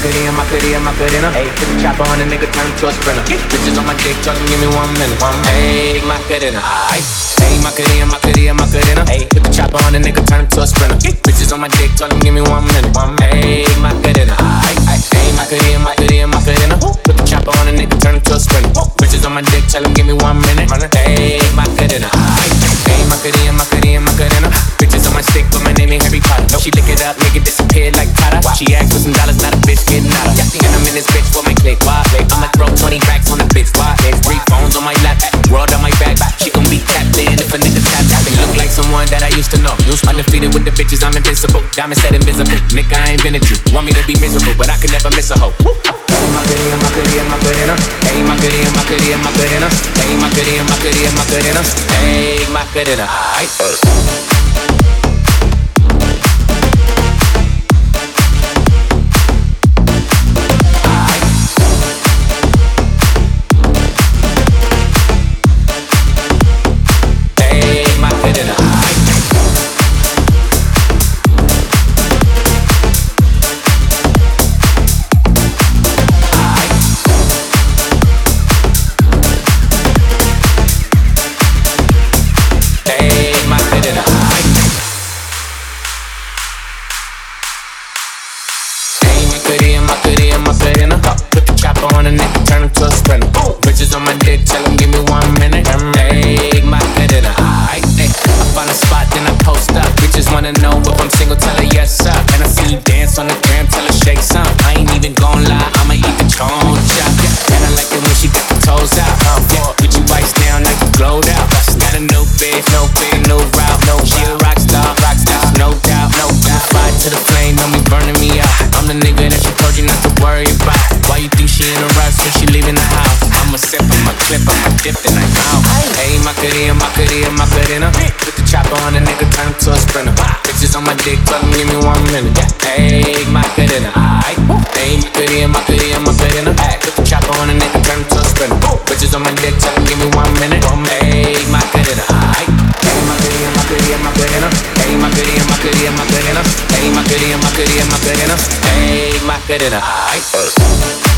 Macarena, Macarena, Macarena. Hey, put the chopper on a nigga, turn him to a sprinter. Bitches on my dick, tell him give me one minute. One hey, Macarena. Aight. Hey, Macarena, Macarena, Macarena. Hey, put the chopper on a nigga, turn him to a sprinter. Bitches on my dick, tell him give me one minute. One hey, Macarena. Aight. Hey, Macarena, Macarena, Macarena. Put the chopper on a nigga, turn him to a sprinter. Bitches on my dick, tell him give me one minute. Hey, Macarena. Aight. Hey, Macarena, Macarena, Macarena. Bitches on my stick, but my name ain't Harry Potter. She lick it up, make it disappear like Tata. She asked for some dollars, this bitch for my click. Why? I'ma throw 20 racks on the bitch. Why? Three phones on my lap, world on my back. She gon' be tapped in if a nigga tap tap. And look like someone that I used to know. Undefeated with the bitches, I'm invincible. Diamond said invisible. Nigga, I ain't been a Jew. Want me to be miserable, but I can never miss a hoe. Macarena, Macarena, Macarena. Hey, Macarena, Macarena, Macarena. Hey, Macarena, Macarena, Macarena. Hey, Macarena. Aight. Hey, Hey, Macarena, Macarena, Macarena. Put the chopper on a nigga, turn him to a sprinter. Bitches on my dick, tell him give me one minute. Hey, Macarena. Aight. Hey, I find a spot, then I post up. Bitches wanna know if I'm single, tell her yes up. And I see you dance on the gram, tell her shake some. I ain't even gon' lie, I'ma eat the choncha. And I like it when she got the toes out. Yeah, with you ice down like you glowed out. Got a new bitch, no fit, no route, no. She a rock star, rock star, no doubt, no doubt. Fire to the flame, burning me sip, I'ma clip, I'ma dip, then I out. Hey, Macarena, Macarena, Macarena. Put the chopper on a nigga, turn to a sprinter. Bitches on my dick, tell give me one minute. Hey, Macarena, aight. Hey, Macarena, Macarena, Macarena. Put the chopper on a nigga, turn to a sprinter. Bitches on my dick, tell give me one minute. Hey, Macarena, aight. Hey, Macarena, Macarena, Macarena. Hey, Macarena, Macarena, Macarena. Hey, Macarena, Macarena, Macarena. Hey, Macarena, aight.